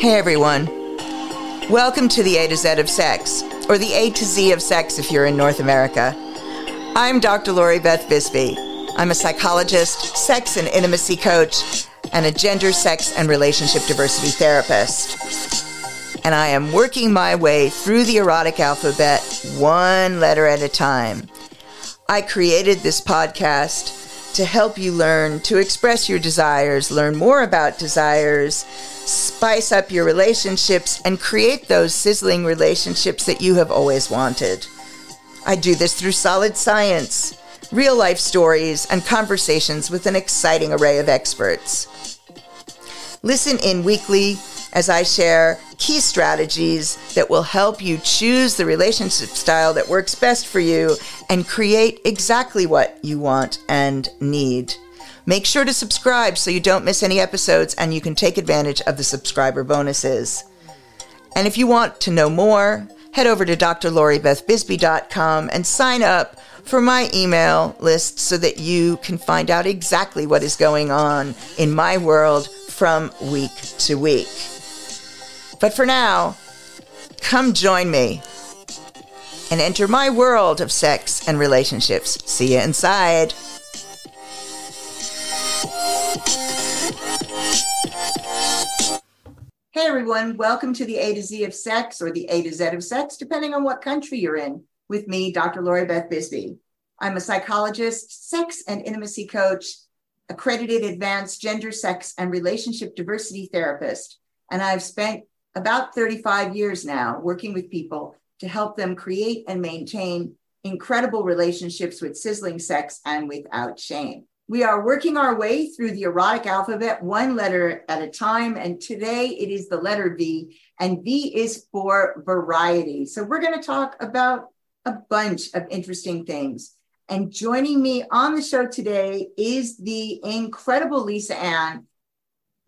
Hey everyone. Welcome to the A to Z of Sex, or the A to Z of Sex if you're in North America. I'm Dr. Lori Beth Bisbey. I'm a psychologist, sex and intimacy coach, and a gender, sex, and relationship diversity therapist. And I am working my way through the erotic alphabet one letter at a time. I created this podcast to help you learn to express your desires, learn more about desires, spice up your relationships, and create those sizzling relationships that you have always wanted. I do this through solid science, real life stories, and conversations with an exciting array of experts. Listen in weekly as I share key strategies that will help you choose the relationship style that works best for you and create exactly what you want and need. Make sure to subscribe so you don't miss any episodes and you can take advantage of the subscriber bonuses. And if you want to know more, head over to drloribethbisbey.com and sign up for my email list so that you can find out exactly what is going on in my world from week to week. But for now, come join me and enter my world of sex and relationships. See you inside. Hey everyone, welcome to the A to Z of Sex or the A to Z of Sex, depending on what country you're in, with me, Dr. Lori Beth Bisbey. I'm a psychologist, sex and intimacy coach, accredited advanced gender, sex, and relationship diversity therapist, and I've spent about 35 years now working with people to help them create and maintain incredible relationships with sizzling sex and without shame. We are working our way through the erotic alphabet one letter at a time. And today it is the letter V, and V is for variety. So we're going to talk about a bunch of interesting things. And joining me on the show today is the incredible Lisa Ann,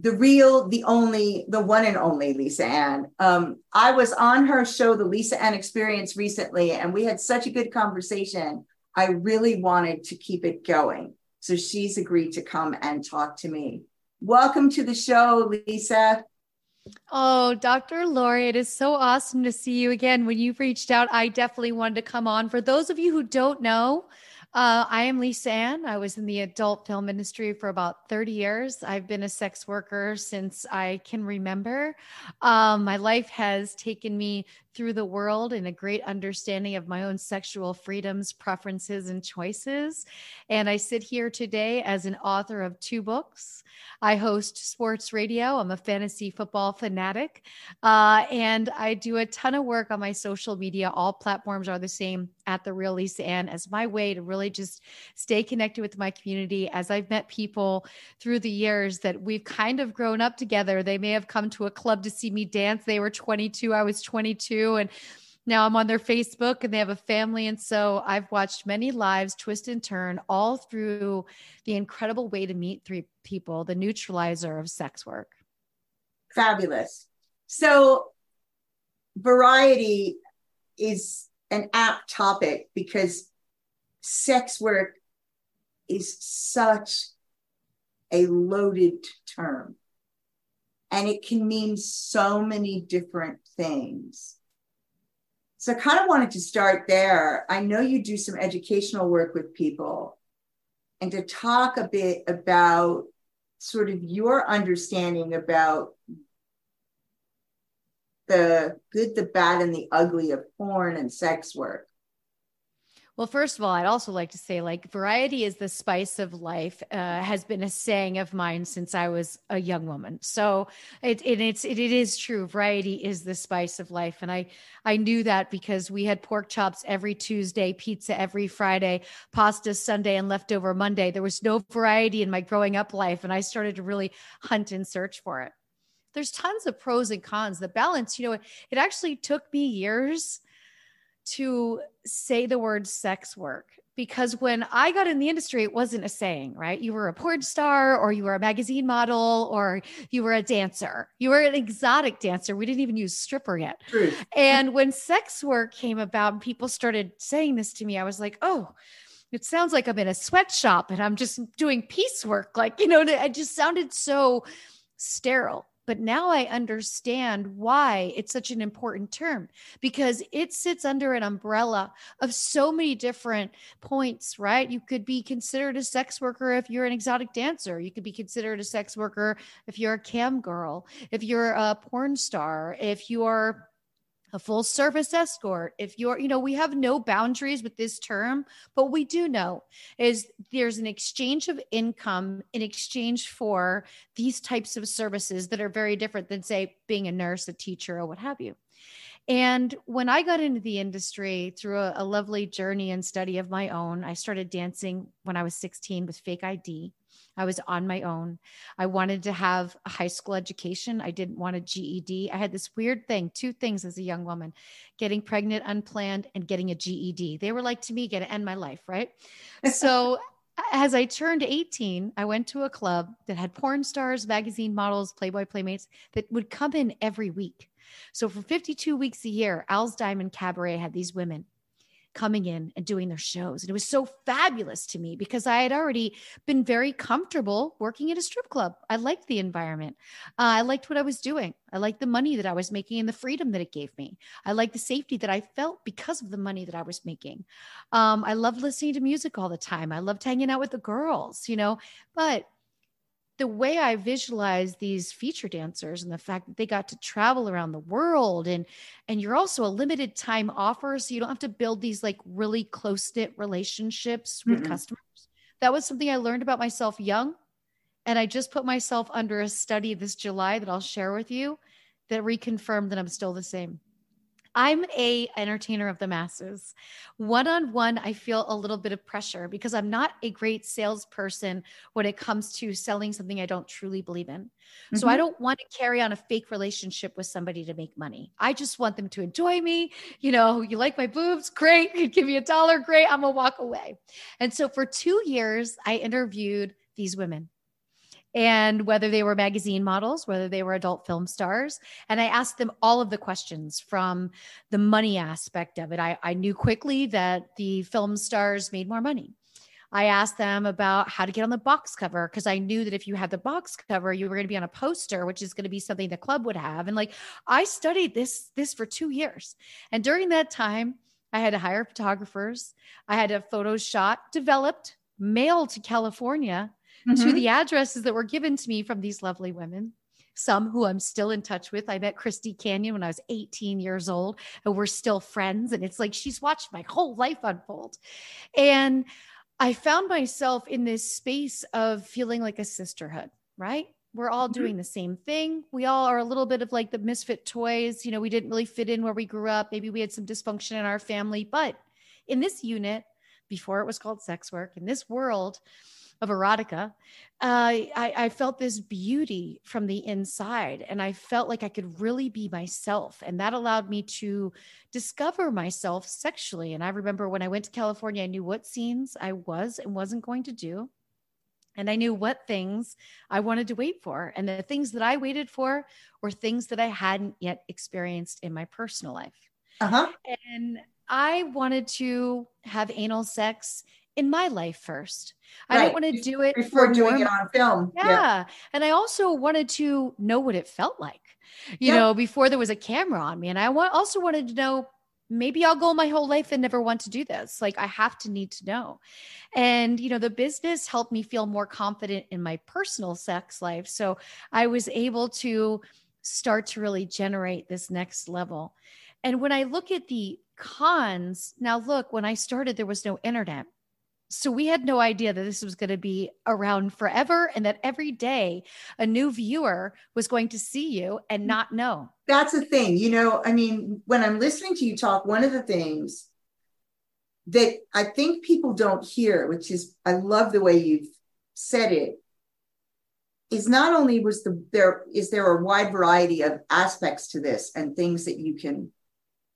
the real, the only, the one and only Lisa Ann. Um, I was on her show, The Lisa Ann Experience, recently, and we had such a good conversation. I really wanted to keep it going. So she's agreed to come and talk to me. Welcome to the show, Lisa. Oh, Dr. Lori, it is so awesome to see you again. When you reached out, I definitely wanted to come on. For those of you who don't know, uh, I am Lisa Ann. I was in the adult film industry for about 30 years. I've been a sex worker since I can remember. Um, my life has taken me through the world in a great understanding of my own sexual freedoms, preferences, and choices. And I sit here today as an author of two books. I host sports radio. I'm a fantasy football fanatic. Uh, and I do a ton of work on my social media. All platforms are the same at The Real Lisa Ann as my way to really just stay connected with my community. As I've met people through the years that we've kind of grown up together, they may have come to a club to see me dance. They were 22, I was 22 and now I'm on their Facebook and they have a family. And so I've watched many lives twist and turn all through the incredible way to meet three people, the neutralizer of sex work. Fabulous. So, variety is an apt topic because sex work is such a loaded term and it can mean so many different things. So I kind of wanted to start there. I know you do some educational work with people and to talk a bit about sort of your understanding about the good, the bad, and the ugly of porn and sex work. Well, first of all, I'd also like to say, like, variety is the spice of life, uh, has been a saying of mine since I was a young woman. So it, it it's it, it is true. Variety is the spice of life, and I I knew that because we had pork chops every Tuesday, pizza every Friday, pasta Sunday, and leftover Monday. There was no variety in my growing up life, and I started to really hunt and search for it. There's tons of pros and cons. The balance, you know, it, it actually took me years to say the word sex work because when I got in the industry, it wasn't a saying, right? You were a porn star or you were a magazine model or you were a dancer. You were an exotic dancer. We didn't even use stripper yet. True. And when sex work came about, people started saying this to me. I was like, oh, it sounds like I'm in a sweatshop and I'm just doing piecework. Like, you know, it just sounded so sterile but now I understand why it's such an important term because it sits under an umbrella of so many different points, right? You could be considered a sex worker if you're an exotic dancer. You could be considered a sex worker if you're a cam girl, if you're a porn star, if you're a full service escort if you're you know we have no boundaries with this term but we do know is there's an exchange of income in exchange for these types of services that are very different than say being a nurse a teacher or what have you and when I got into the industry through a, a, lovely journey and study of my own, I started dancing when I was 16 with fake ID. I was on my own. I wanted to have a high school education. I didn't want a GED. I had this weird thing, two things as a young woman getting pregnant unplanned and getting a GED. They were like to me, going to end my life, right? So, as I turned 18, I went to a club that had porn stars, magazine models, Playboy Playmates that would come in every week. So, for 52 weeks a year, Al's Diamond Cabaret had these women coming in and doing their shows. And it was so fabulous to me because I had already been very comfortable working at a strip club. I liked the environment. Uh, I liked what I was doing. I liked the money that I was making and the freedom that it gave me. I liked the safety that I felt because of the money that I was making. Um, I loved listening to music all the time. I loved hanging out with the girls, you know, but the way I visualize these feature dancers and the fact that they got to travel around the world and and you're also a limited time offer so you don't have to build these like really close knit relationships with mm customers. That was something I learned about myself young and I just put myself under a study this July that I'll share with you that reconfirmed that I'm still the same. I'm a entertainer of the masses. One on one, I feel a little bit of pressure because I'm not a great salesperson when it comes to selling something I don't truly believe in. Mm-hmm. So I mm-hmm. don't want to carry on a fake relationship with somebody to make money. I just want them to enjoy me. You know, you like my boobs? Great. You give me a dollar? Great. I'm to walk away. And so for two years, I interviewed these women and whether they were magazine models, whether they were adult film stars. And I asked them all of the questions from the money aspect of it. I, I knew quickly that the film stars made more money. I asked them about how to get on the box cover because I knew that if you had the box cover, you were going to be on a poster, which is going to be something the club would have. And like I studied this this for two years, and during that time, I had to hire photographers. I had a photo shot developed, mailed to California mm-hmm. to the addresses that were given to me from these lovely women some who I'm still in touch with. I met Christy Canyon when I was 18 years old, and we're still friends. And it's like she's watched my whole life unfold. And I found myself in this space of feeling like a sisterhood, right? We're all mm-hmm. doing the same thing. We all are a little bit of like the misfit toys. You know, we didn't really fit in where we grew up. Maybe we had some dysfunction in our family. But in this unit, before it was called sex work, in this world, of erotica, uh, I, I felt this beauty from the inside. And I felt like I could really be myself. And that allowed me to discover myself sexually. And I remember when I went to California, I knew what scenes I was and wasn't going to do. And I knew what things I wanted to wait for. And the things that I waited for were things that I hadn't yet experienced in my personal life. Uh-huh. And I wanted to have anal sex in my life first. Right. I don't want to do it before doing it on film. Yeah. yeah. And I also wanted to know what it felt like, you yeah. know, before there was a camera on me. And I also wanted to know maybe I'll go my whole life and never want to do this. Like I have to need to know. And, you know, the business helped me feel more confident in my personal sex life. So I was able to start to really generate this next level. And when I look at the cons, now look, when I started, there was no internet. So we had no idea that this was going to be around forever and that every day a new viewer was going to see you and mm. not know. That's the thing. You know, I mean, when I'm listening to you talk, one of the things that I think people don't hear, which is I love the way you've said it, is not only was the there is there a wide variety of aspects to this and things that you can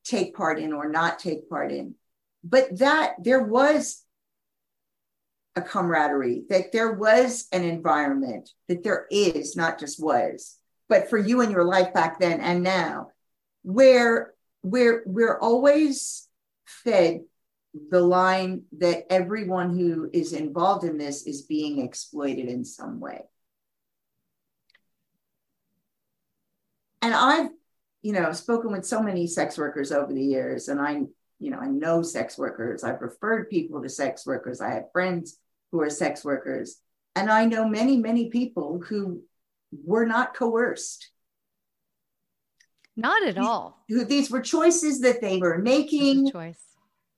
take part in or not take part in, but that there was a camaraderie, that there was an environment, that there is, not just was, but for you and your life back then and now, where where we're always fed the line that everyone who is involved in this is being exploited in some way. and I've, you know, spoken with so many sex workers over the years, and I, you know, I know sex workers. I've referred people to sex workers. I have friends who are sex workers. And I know many, many people who were not coerced. Not at all. Who, these were choices that they were making. Choice.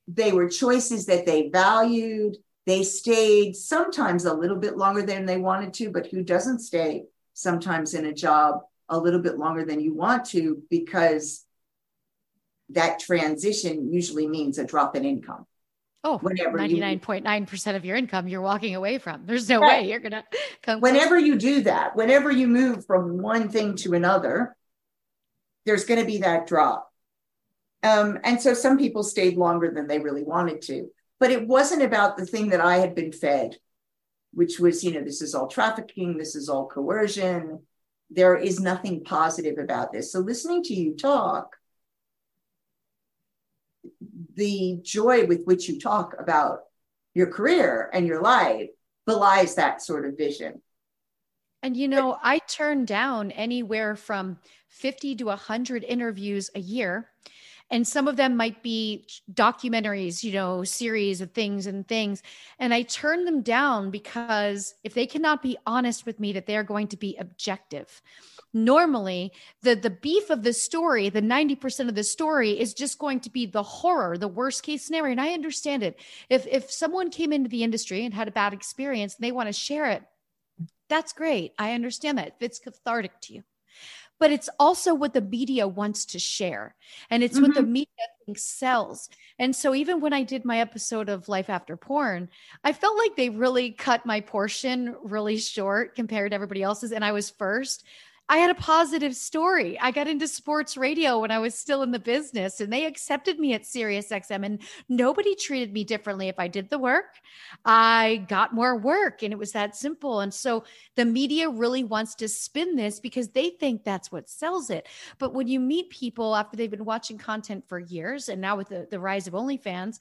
They were choices that they valued. They stayed sometimes a little bit longer than they wanted to, but who doesn't stay sometimes in a job a little bit longer than you want to because that transition usually means a drop in income. Oh, whenever 99.9% of your income you're walking away from. There's no right. way you're going to come. Whenever you do that, whenever you move from one thing to another, there's going to be that drop. Um, and so some people stayed longer than they really wanted to. But it wasn't about the thing that I had been fed, which was, you know, this is all trafficking, this is all coercion. There is nothing positive about this. So listening to you talk, the joy with which you talk about your career and your life belies that sort of vision. And you know, I turn down anywhere from 50 to 100 interviews a year. And some of them might be documentaries, you know, series of things and things. And I turn them down because if they cannot be honest with me that they are going to be objective, normally the the beef of the story the 90% of the story is just going to be the horror the worst case scenario. And i understand it. If if someone came into the industry and had a bad experience and they want to share it that's great. I understand that. If it's cathartic to you but it's also what the media wants to share and it's mm-hmm. what the mm-hmm. media thinks sells and so even when i did my episode of life after porn i felt like they really cut my portion really short compared to everybody else's and i was first I had a positive story. I got into sports radio when I was still in the business and they accepted me at SiriusXM and nobody treated me differently if I did the work. I got more work and it was that simple. And so the media really wants to spin this because they think that's what sells it. But when you meet people after they've been watching content for years and now with the, the rise of OnlyFans,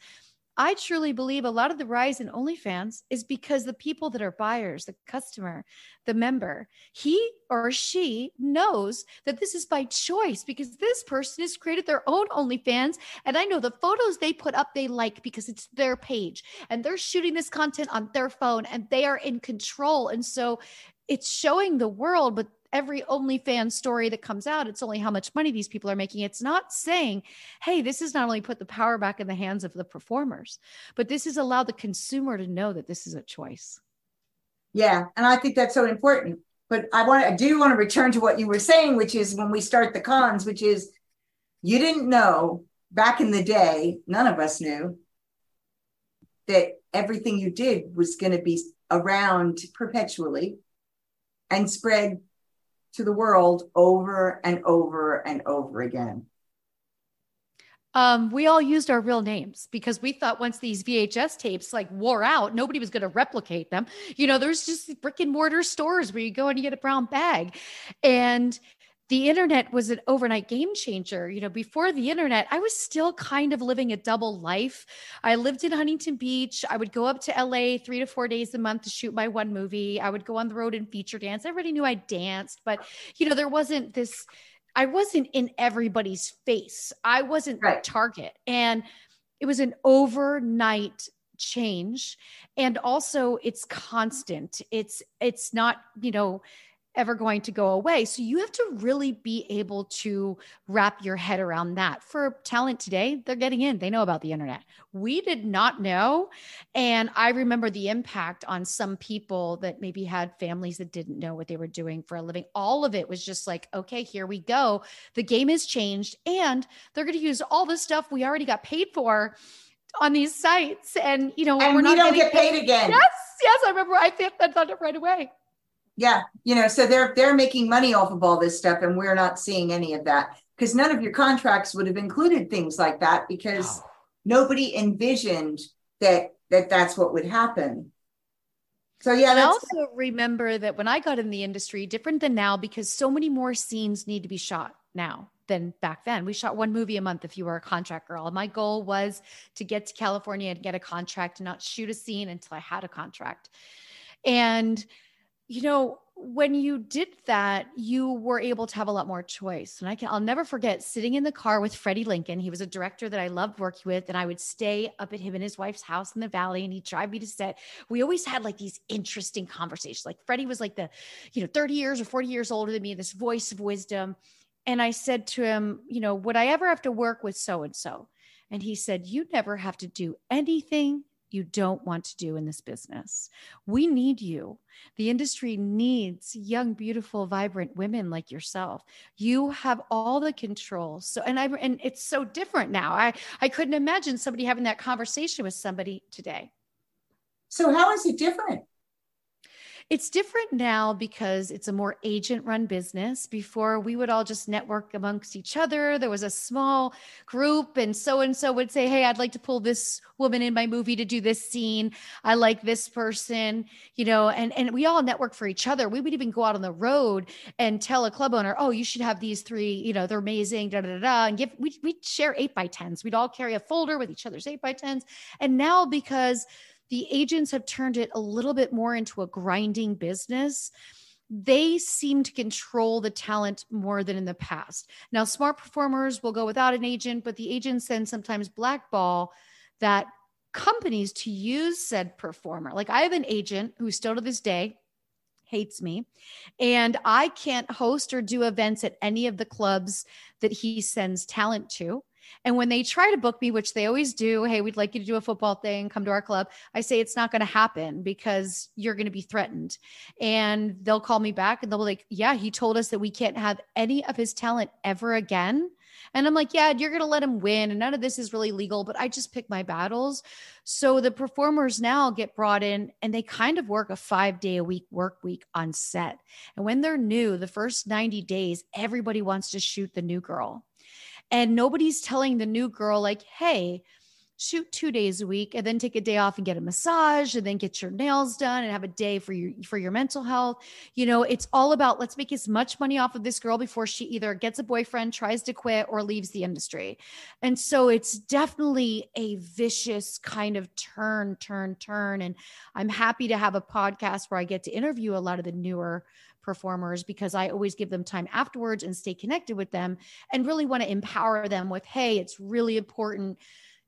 I truly believe a lot of the rise in OnlyFans is because the people that are buyers, the customer, the member, he or she knows that this is by choice because this person has created their own OnlyFans. And I know the photos they put up, they like because it's their page and they're shooting this content on their phone and they are in control. And so it's showing the world, but every OnlyFans story that comes out, it's only how much money these people are making. It's not saying, hey, this is not only put the power back in the hands of the performers, but this has allowed the consumer to know that this is a choice. Yeah. And I think that's so important. But I want I do want to return to what you were saying, which is when we start the cons, which is you didn't know back in the day, none of us knew that everything you did was going to be around perpetually and spread to the world over and over and over again? Um, we all used our real names because we thought once these VHS tapes like wore out, nobody was going to replicate them. You know, there's just brick and mortar stores where you go and you get a brown bag. And the internet was an overnight game changer. You know, before the internet, I was still kind of living a double life. I lived in Huntington Beach. I would go up to LA three to four days a month to shoot my one movie. I would go on the road and feature dance. Everybody knew I danced, but, you know, there wasn't this, I wasn't in everybody's face. I wasn't right. target. And it was an overnight change and also it's constant it's it's not you know ever going to go away. So you have to really be able to wrap your head around that. For talent today, they're getting in, they know about the internet. We did not know. And I remember the impact on some people that maybe had families that didn't know what they were doing for a living. All of it was just like, okay, here we go. The game has changed, and they're going to use all the stuff we already got paid for on these sites and you know and we're we not don't get paid, paid again yes yes i remember i thought it right away yeah, you know, so they're they're making money off of all this stuff, and we're not seeing any of that because none of your contracts would have included things like that because oh. nobody envisioned that that that's what would happen. So yeah, I also remember that when I got in the industry, different than now because so many more scenes need to be shot now than back then. We shot one movie a month if you were a contract girl. My goal was to get to California and get a contract and not shoot a scene until I had a contract. And you know, when you did that, you were able to have a lot more choice. And I can I'll never forget sitting in the car with Freddie Lincoln. He was a director that I loved working with, and I would stay up at him and his wife's house in the valley, and he'd drive me to set. We always had like these interesting conversations. Like Freddie was like the, you know, 30 years or 40 years older than me, this voice of wisdom. And I said to him, you know, would I ever have to work with so and so? And he said, You never have to do anything you don't want to do in this business. We need you. The industry needs young, beautiful, vibrant women like yourself. You have all the control. So, and I, and it's so different now. I, I couldn't imagine somebody having that conversation with somebody today. So, how is it different? It's different now because it's a more agent run business. Before we would all just network amongst each other. There was a small group, and so and so would say, Hey, I'd like to pull this woman in my movie to do this scene. I like this person, you know, and, and we all network for each other. We would even go out on the road and tell a club owner, Oh, you should have these three, you know, they're amazing, da da da, da and give, we, we'd share eight by tens. We'd all carry a folder with each other's eight by tens. And now because the agents have turned it a little bit more into a grinding business they seem to control the talent more than in the past. Now, smart performers will go without an agent, but the agents then sometimes blackball that companies to use said performer. Like I have an agent who still to this day hates me, and I can't host or do events at any of the clubs that he sends talent to. And when they try to book me, which they always do, hey, we'd like you to do a football thing, come to our club. I say it's not going to happen because you're going to be threatened. And they'll call me back and they'll be like, yeah, he told us that we can't have any of his talent ever again. And I'm like, yeah, you're going to let him win. And none of this is really legal, but I just pick my battles. So the performers now get brought in and they kind of work a five day a week work week on set. And when they're new, the first 90 days, everybody wants to shoot the new girl. And nobody's telling the new girl, like, hey, shoot two days a week and then take a day off and get a massage and then get your nails done and have a day for your for your mental health. You know it's all about let's make as much money off of this girl before she either gets a boyfriend tries to quit or leaves the industry. And so it's definitely a vicious kind of turn turn turn. And i'm happy to have a podcast where i get to interview a lot of the newer performers because I always give them time afterwards and stay connected with them and really want to empower them with, hey, it's really important.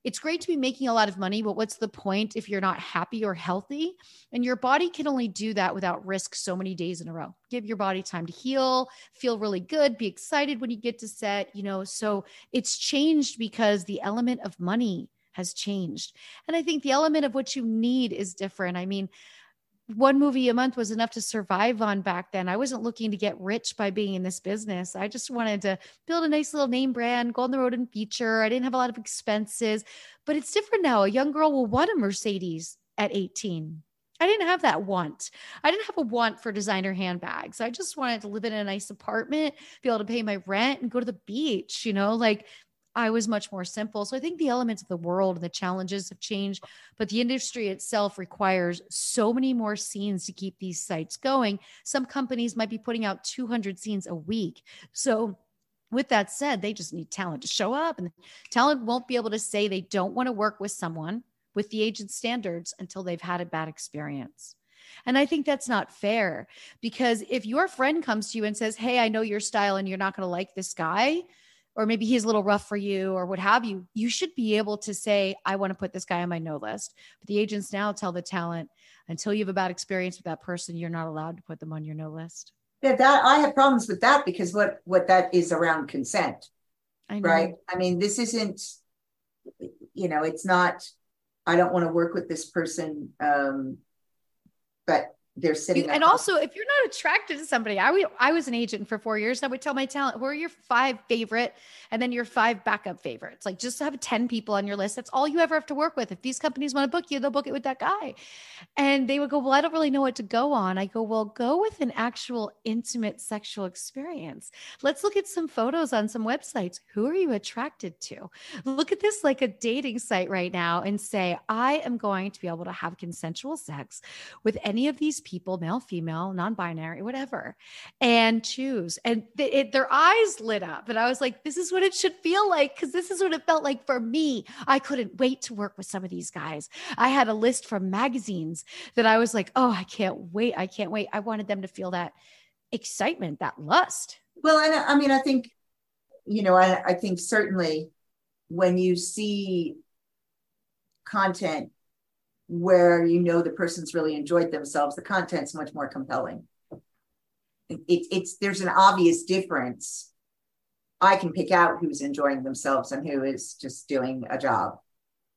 It's great to be making a lot of money, but what's the point if you're not happy or healthy? And your body can only do that without risk so many days in a row. Give your body time to heal, feel really good, be excited when you get to set, you know. So it's changed because the element of money has changed. And I think the element of what you need is different. I mean, one movie a month was enough to survive on back then. I wasn't looking to get rich by being in this business. I just wanted to build a nice little name brand, go on the road and feature. I didn't have a lot of expenses, but it's different now. A young girl will want a Mercedes at 18. I didn't have that want. I didn't have a want for designer handbags. I just wanted to live in a nice apartment, be able to pay my rent and go to the beach, you know, like I was much more simple. So I think the elements of the world and the challenges have changed, but the industry itself requires so many more scenes to keep these sites going. Some companies might be putting out 200 scenes a week. So with that said, they just need talent to show up and talent won't be able to say they don't want to work with someone with the agent standards until they've had a bad experience. And I think that's not fair because if your friend comes to you and says, Hey, I know your style and you're not going to like this guy, or maybe he's a little rough for you or what have you, you should be able to say, I want to put this guy on my no list. But the agents now tell the talent until you have a bad experience with that person, you're not allowed to put them on your no list. Yeah, that I have problems with that because what what that is around consent. I right. I mean, this isn't, you know, it's not, I don't want to work with this person. Um, but they're sitting. and also, if you're not attracted to somebody, I, I was an agent for four years. I would tell my talent, who are your five favorite and then your five backup favorites? Like just have 10 people on your list. That's all you ever have to work with. If these companies want to book you, they'll book it with that guy. And they would go, Well, I don't really know what to go on. I go, Well, go with an actual intimate sexual experience. Let's look at some photos on some websites. Who are you attracted to? Look at this like a dating site right now and say, I am going to be able to have consensual sex with any of these people, male, female, non binary, whatever, and choose. And th- it, their eyes lit up. And I was like, this is what it should feel like because this is what it felt like for me. I couldn't wait to work with some of these guys. I had a list from magazines that I was like, oh, I can't wait. I can't wait. I wanted them to feel that excitement, that lust. Well, and I mean, I think, you know, I, I think certainly when you see content where you know the person's really enjoyed themselves, the content's much more compelling. It, it, it's there's an obvious difference. I can pick out who's enjoying themselves and who is just doing a job,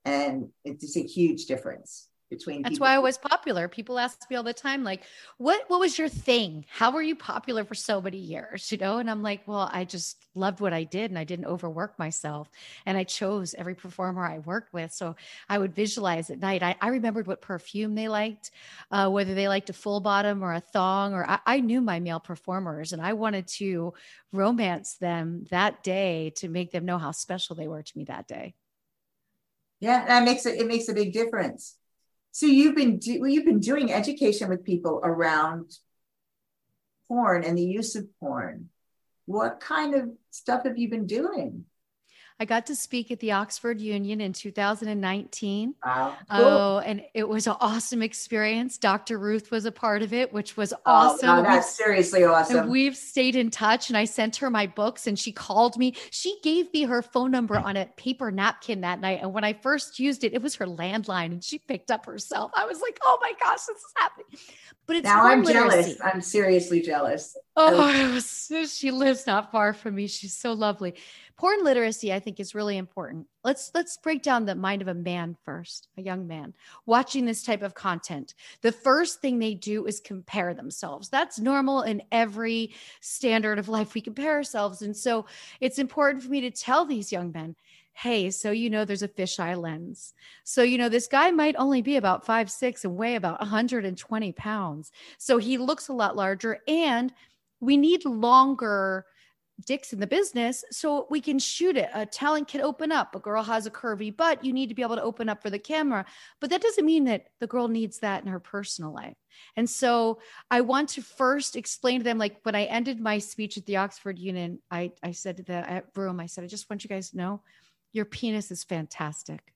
and it's a huge difference between that's why I was popular. People ask me all the time, like, what what was your thing? How were you popular for so many years? You know, and I'm like, well, I just loved what I did and I didn't overwork myself. And I chose every performer I worked with. So I would visualize at night. I, I remembered what perfume they liked, uh, whether they liked a full bottom or a thong, or I, I knew my male performers and I wanted to romance them that day to make them know how special they were to me that day. Yeah, that makes it it makes a big difference. So you've been do, you've been doing education with people around porn and the use of porn. What kind of stuff have you been doing? I got to speak at the Oxford Union in 2019. Wow. Ah, cool. Oh, and it was an awesome experience. Dr. Ruth was a part of it, which was oh, awesome. Oh, that's we've, seriously awesome. And we've stayed in touch, and I sent her my books, and she called me. She gave me her phone number on a paper napkin that night. And when I first used it, it was her landline, and she picked up herself. I was like, oh my gosh, this is happening. But it's now I'm literacy. jealous. I'm seriously jealous. Oh, was, she lives not far from me. She's so lovely porn literacy i think is really important let's let's break down the mind of a man first a young man watching this type of content the first thing they do is compare themselves that's normal in every standard of life we compare ourselves and so it's important for me to tell these young men hey, so you know there's a fisheye lens. So, you know, this guy might only be about five, six and weigh about 120 pounds. So he looks a lot larger. And we need longer dicks in the business so we can shoot it. A talent can open up. A girl has a curvy butt you need to be able to open up for the camera. But that doesn't mean that the girl needs that in her personal life. And so i want to first explain to them like when i ended my speech at the oxford union i i said to the room i said i just want you guys to know your penis is fantastic.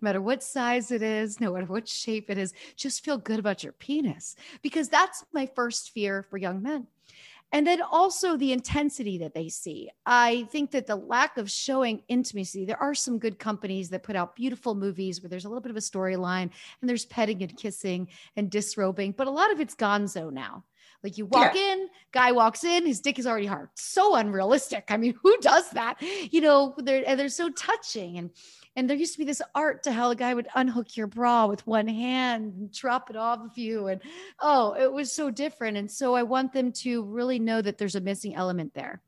No matter what size it is, no matter what shape it is, just feel good about your penis. Because that's my first fear for young men. And then also the intensity that they see. I think that the lack of showing intimacy, there are some good companies that put out beautiful movies where there's a little bit of a storyline and there's petting and kissing and disrobing, but a lot of it's gonzo now. Like you walk yeah. in, guy walks in, his dick is already hard. So unrealistic. I mean, who does that? You know, they're and they're so touching. And and there used to be this art to how a guy would unhook your bra with one hand and drop it off of you. And oh, it was so different. And so I want them to really know that there's a missing element there.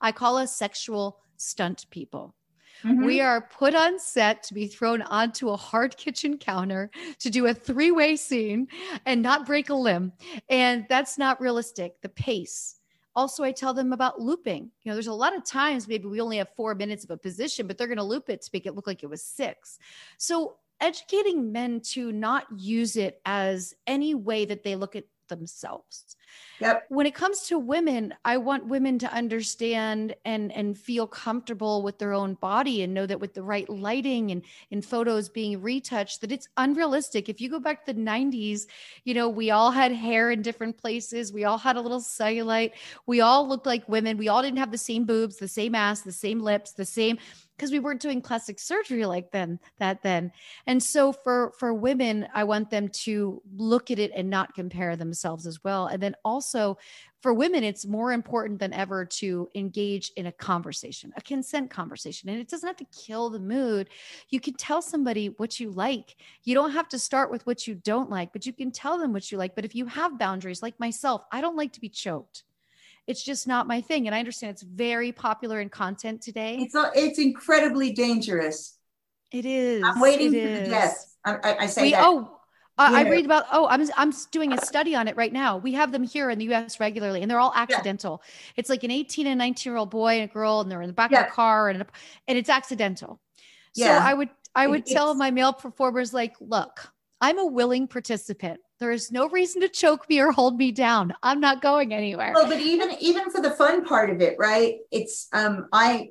I call us sexual stunt people. Mm-hmm. We are put on set to be thrown onto a hard kitchen counter to do a three way scene and not break a limb. And that's not realistic. The pace, also, I tell them about looping. You know, there's a lot of times maybe we only have four minutes of a position, but they're going to loop it to make it look like it was six. So, educating men to not use it as any way that they look at themselves. Yep. When it comes to women, I want women to understand and and feel comfortable with their own body and know that with the right lighting and in photos being retouched that it's unrealistic. If you go back to the 90s, you know, we all had hair in different places. We all had a little cellulite. We all looked like women. We all didn't have the same boobs, the same ass, the same lips, the same because we weren't doing plastic surgery like then that then and so for for women i want them to look at it and not compare themselves as well and then also for women it's more important than ever to engage in a conversation a consent conversation and it doesn't have to kill the mood you can tell somebody what you like you don't have to start with what you don't like but you can tell them what you like but if you have boundaries like myself i don't like to be choked it's just not my thing. And I understand it's very popular in content today. It's a, it's incredibly dangerous. It is. I'm waiting for the death. I, I say we, that. Oh, uh, I read about. Oh, I'm I'm doing a study on it right now. We have them here in the U.S. regularly, and they're all accidental. Yeah. It's like an 18 and 19 year old boy and a girl, and they're in the back yeah. of a car, and and it's accidental. So. I would I would tell my male performers like, look, I'm a willing participant. There is no reason to choke me or hold me down. I'm not going anywhere. Well, but even even for the fun part of it, right? It's um I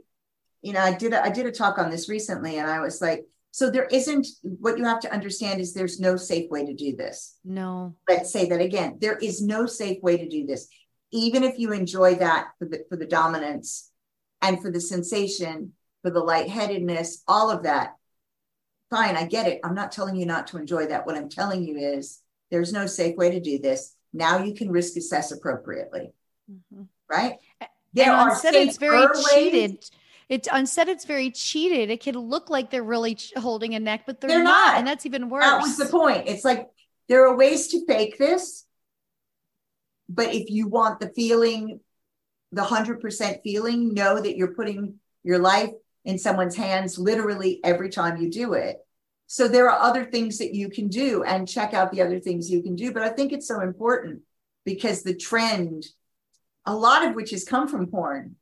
you know, I did a, I did a talk on this recently and I was like, so there isn't what you have to understand is there's no safe way to do this. No. Let's say that again. There is no safe way to do this. Even if you enjoy that for the for the dominance and for the sensation, for the lightheadedness, all of that. Fine, I get it. I'm not telling you not to enjoy that. What I'm telling you is there's no safe way to do this. Now you can risk assess appropriately. Mm-hmm. Right? There and are said it's very cheated. It's instead it's very cheated. It can look like they're really holding a neck, but they're, they're not. not. And that's even worse. That was the point. It's like there are ways to fake this. But if you want the feeling, the 100% feeling, know that you're putting your life in someone's hands literally every time you do it. So there are other things that you can do and check out the other things you can do. But I think it's so important because the trend, a lot of which has come from porn,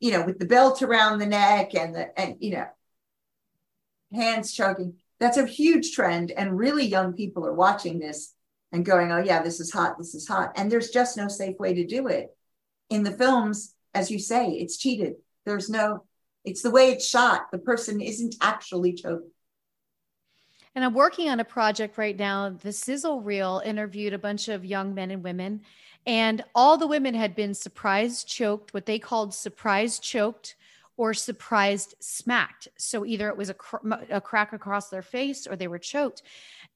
you know, with the belt around the neck and the, and, you know, hands choking. That's a huge trend. And really young people are watching this and going, oh, yeah, this is hot. This is hot. And there's just no safe way to do it. In the films, as you say, it's cheated. There's no, it's the way it's shot. The person isn't actually choked. And I'm working on a project right now. The Sizzle Reel interviewed a bunch of young men and women, and all the women had been surprised choked, what they called surprised choked or surprised smacked. So either it was a, cr- a crack across their face or they were choked.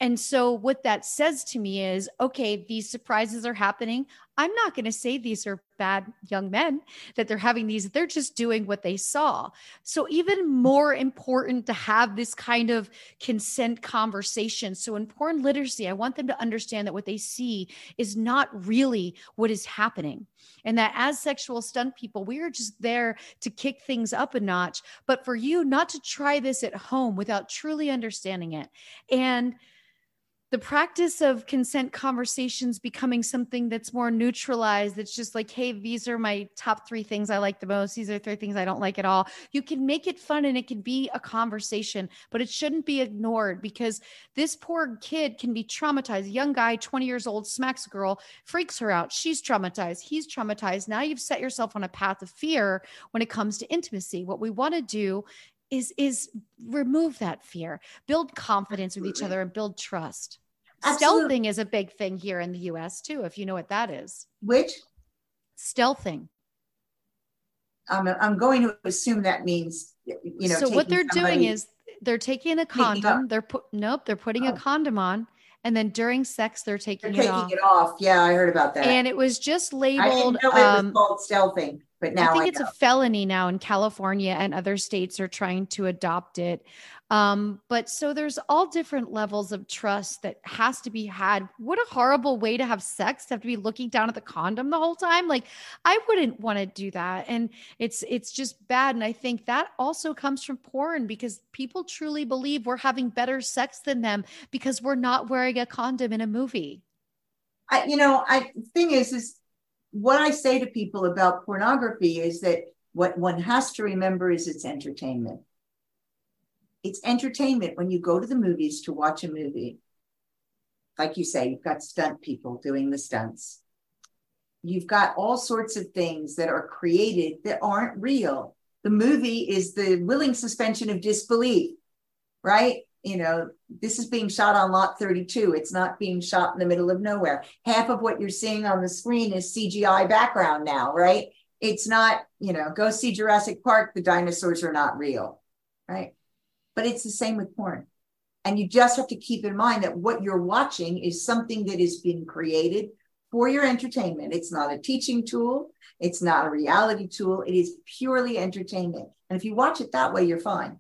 And so, what that says to me is okay, these surprises are happening. I'm not going to say these are bad young men that they're having these, they're just doing what they saw. So, even more important to have this kind of consent conversation. So, in porn literacy, I want them to understand that what they see is not really what is happening. And that as sexual stunt people, we are just there to kick things up a notch. But for you, not to try this at home without truly understanding it. And the practice of consent conversations becoming something that's more neutralized that's just like hey these are my top three things i like the most. These are three things i don't like at all. You can make it fun and it can be a conversation but it shouldn't be ignored because this poor kid can be traumatized. Young guy 20 years old smacks a girl freaks her out. She's traumatized. He's traumatized. Now you've set yourself on a path of fear when it comes to intimacy. What we want to do is is remove that fear build confidence with each other and build trust Absolutely. Stealthing is a big thing here in the US too, if you know what that is. Which? Stealthing. I'm, I'm going to assume that means, you know. So what they're doing is they're taking a condom. They're put nope. They're putting oh. a condom on, and then during sex they're taking, they're it, taking off. it off. Yeah, I heard about that. And it was just labeled. I didn't know it was um, called stealthing, but now I think I it's a felony now in California, and other states are trying to adopt it. Um, but so there's all different levels of trust that has to be had. What a horrible way to have sex to have to be looking down at the condom the whole time. Like I wouldn't want to do that. And it's it's just bad. And I think that also comes from porn because people truly believe we're having better sex than them because we're not wearing a condom in a movie. I, you know, I thing is, is what I say to people about pornography is that what one has to remember is it's entertainment it's entertainment when you go to the movies to watch a movie. Like you say, you've got stunt people doing the stunts. You've got all sorts of things that are created that aren't real. The movie is the willing suspension of disbelief, right? You know, this is being shot on lot 32. It's not being shot in the middle of nowhere. Half of what you're seeing on the screen is CGI background now, right? It's not, you know, go see Jurassic Park, the dinosaurs are not real, right? but it's the same with porn. And you just have to keep in mind that what you're watching is something that is being created for your entertainment. It's not a teaching tool, it's not a reality tool, it is purely entertainment. And if you watch it that way, you're fine.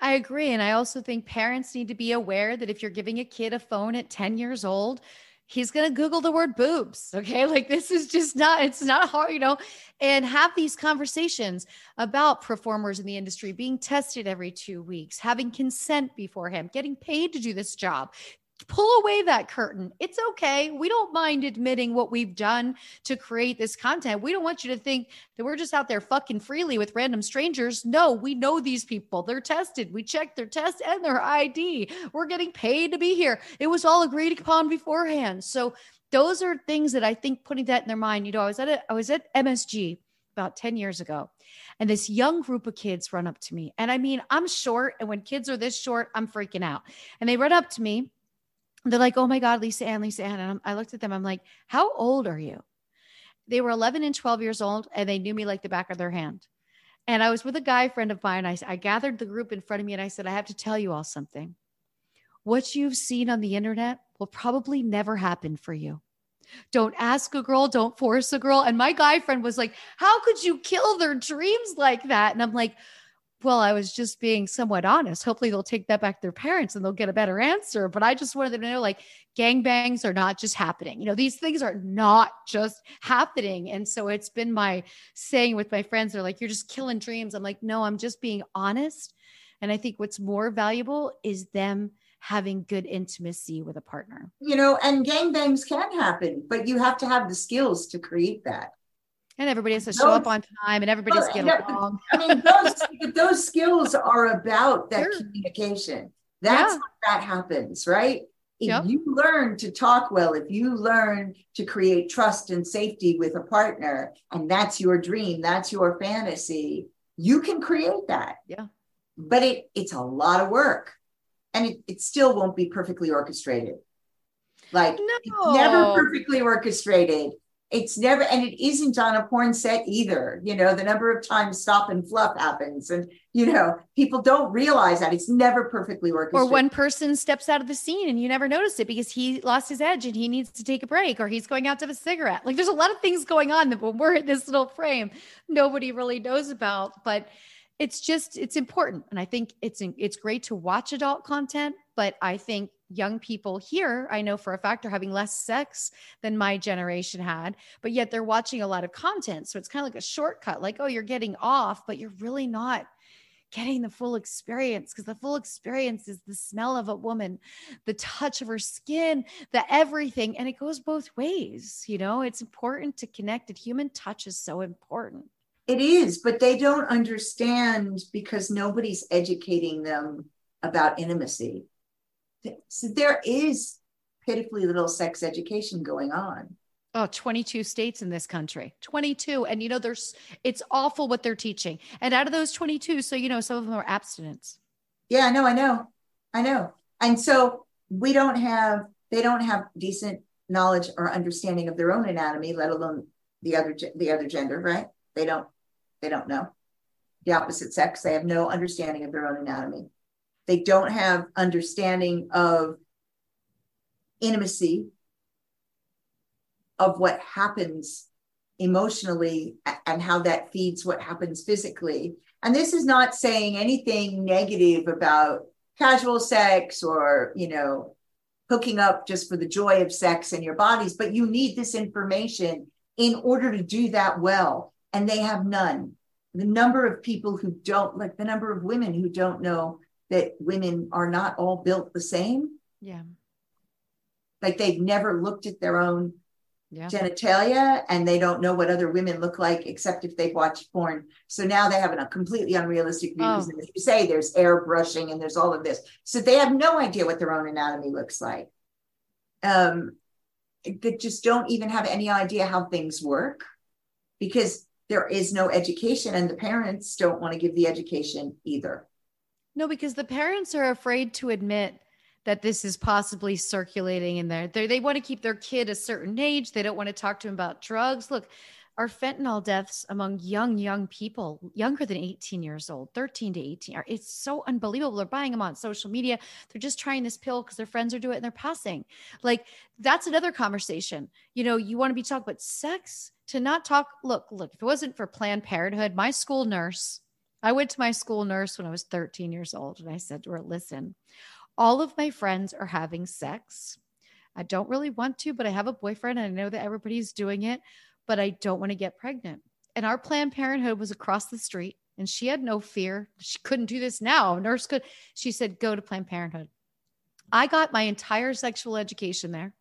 I agree. And I also think parents need to be aware that if you're giving a kid a phone at 10 years old, he's going to Google the word boobs. Okay. Like this is just not, it's not hard, you know, and have these conversations about performers in the industry being tested every two weeks, having consent beforehand, getting paid to do this job, pull away that curtain. It's okay. We don't mind admitting what we've done to create this content. We don't want you to think that we're just out there fucking freely with random strangers. No, we know these people. They're tested. We checked their test and their ID. We're getting paid to be here. It was all agreed upon beforehand. So those are things that I think putting that in their mind. You know, I was at a, I was at MSG about 10 years ago. And this young group of kids run up to me. And I mean, I'm short. And when kids are this short, I'm freaking out. And they run up to me they're like, oh my God, Lisa Ann, Lisa Ann. And I looked at them, I'm like, how old are you? They were 11 and 12 years old, and they knew me like the back of their hand. And I was with a guy friend of mine. I, I gathered the group in front of me and I said, I have to tell you all something. What you've seen on the internet will probably never happen for you. Don't ask a girl, don't force a girl. And my guy friend was like, How could you kill their dreams like that? And I'm like, well, I was just being somewhat honest. Hopefully, they'll take that back to their parents and they'll get a better answer. But I just wanted them to know like gangbangs are not just happening. You know, these things are not just happening. And so it's been my saying with my friends, they're like, you're just killing dreams. I'm like, no, I'm just being honest. And I think what's more valuable is them having good intimacy with a partner. You know, and gangbangs can happen, but you have to have the skills to create that and everybody has to show up on time and everybody's well, getting along. I mean, those, those skills are about that sure. communication. That's yeah. that happens, right? If yep. you learn to talk well, if you learn to create trust and safety with a partner, and that's your dream, that's your fantasy, you can create that. Yeah. But it it's a lot of work. And it, it still won't be perfectly orchestrated. Like no. never perfectly orchestrated it's never and it isn't on a porn set either. You know the number of times stop and fluff happens and you know people don't realize that it's never perfectly orchestrated. Or one person steps out of the scene and you never notice it because he lost his edge and he needs to take a break or he's going out to have a cigarette. Like there's a lot of things going on that when we're in this little frame nobody really knows about but it's just it's important. And i think it's it's great to watch adult content but i think young people here, I know for a fact, are having less sex than my generation had, but yet they're watching a lot of content. So it's kind of like a shortcut, like, oh, you're getting off, but you're really not getting the full experience because the full experience is the smell of a woman, the touch of her skin, the everything. And it goes both ways. You know, it's important to connect, and human touch is so important. It is, but they don't understand because nobody's educating them about intimacy so there is pitifully little sex education going on. Oh, 22 states in this country. 22. And you know, there's it's awful what they're teaching. And out of those 22, so you know, some of them are abstinence. Yeah, I know, I know. I know. And so we don't have they don't have decent knowledge or understanding of their own anatomy, let alone the other the other gender, right? They don't they don't know. The opposite sex, they have no understanding of their own anatomy. They don't have understanding of intimacy, of what happens emotionally and how that feeds what happens physically. And this is not saying anything negative about casual sex or, you know, hooking up just for the joy of sex and your bodies, but you need this information in order to do that well. And they have none. The number of people who don't, like the number of women who don't know that women are not all built the same. Yeah. Like they've never looked at their own yeah. genitalia and they don't know what other women look like except if they've watched porn. So now they have a completely unrealistic view. Oh. As you say, there's airbrushing and there's all of this. So they have no idea what their own anatomy looks like. Um, that just don't even have any idea how things work because there is no education and the parents don't want to give the education either. No, because the parents are afraid to admit that this is possibly circulating in there. They're, they want to keep their kid a certain age. They don't want to talk to him about drugs. Look, our fentanyl deaths among young, young people, younger than 18 years old, 13 to 18, are, it's so unbelievable. They're buying them on social media. They're just trying this pill because their friends are doing it and they're passing. Like, that's another conversation. You know, you want to be talking about sex to not talk. Look, look, if it wasn't for Planned Parenthood, my school nurse, I went to my school nurse when I was 13 years old and I said to her, listen, all of my friends are having sex. I don't really want to, but I have a boyfriend and I know that everybody's doing it, but I don't want to get pregnant. And our Planned Parenthood was across the street and she had no fear. She couldn't do this now. Nurse could. She said, go to Planned Parenthood. I got my entire sexual education there,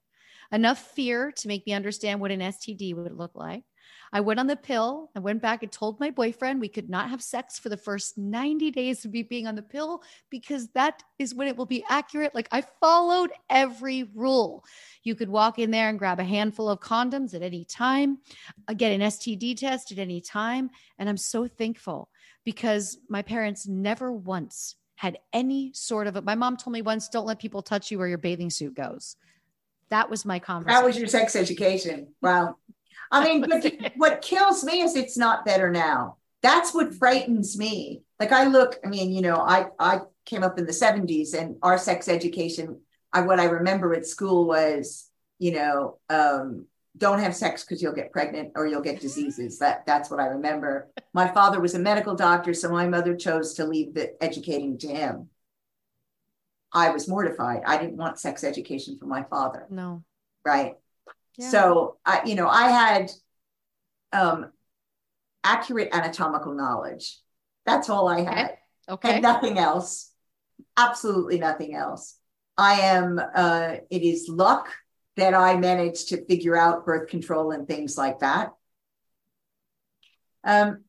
enough fear to make me understand what an STD would look like. I went on the pill. I went back and told my boyfriend we could not have sex for the first 90 days of me being on the pill because that is when it will be accurate. Like I followed every rule. You could walk in there and grab a handful of condoms at any time, uh, get an STD test at any time. And I'm so thankful because my parents never once had any sort of a, my mom told me once, don't let people touch you where your bathing suit goes. That was my conversation. That was your sex education. Wow. I mean, but what kills me is it's not better now. That's what frightens me. Like I look, I mean, you know, I I came up in the 70s and our sex education, I what I remember at school was, you know, um, don't have sex because you'll get pregnant or you'll get diseases. That that's what I remember. My father was a medical doctor, so my mother chose to leave the educating to him. I was mortified. I didn't want sex education for my father. No. Right. So I, you know, I had um, accurate anatomical knowledge. That's all I had. Okay. And nothing else. Absolutely nothing else. I am. Uh, it is luck that I managed to figure out birth control and things like that. Um.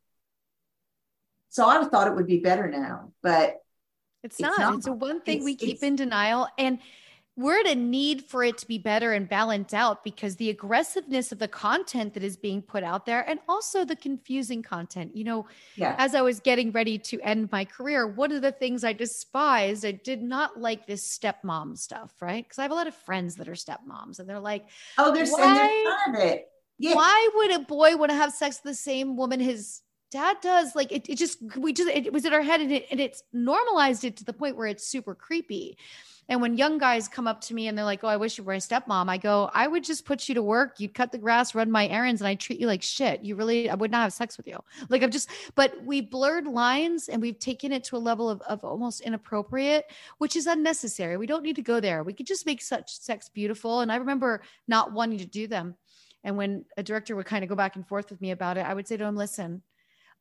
So I thought it would be better now, but it's, it's not. not. It's a one thing it's, we keep in denial and we're at a need for it to be better and balanced out because the aggressiveness of the content that is being put out there and also the confusing content. You know, yeah. as I was getting ready to end my career, one of the things I despised, I did not like this stepmom stuff, right? Because I have a lot of friends that are stepmoms and they're like, oh, there's, why, there's of it. Yeah. Why would a boy want to have sex with the same woman his dad does like it, it just we just it was in our head and it and it's normalized it to the point where it's super creepy and when young guys come up to me and they're like, Oh, I wish you were my stepmom, I go, I would just put you to work. You'd cut the grass, run my errands, and I treat you like shit. You really, I would not have sex with you. Like I'm just, but we blurred lines and we've taken it to a level of, of almost inappropriate, which is unnecessary. We don't need to go there. We could just make such sex beautiful. And I remember not wanting to do them. And when a director would kind of go back and forth with me about it, I would say to him, listen,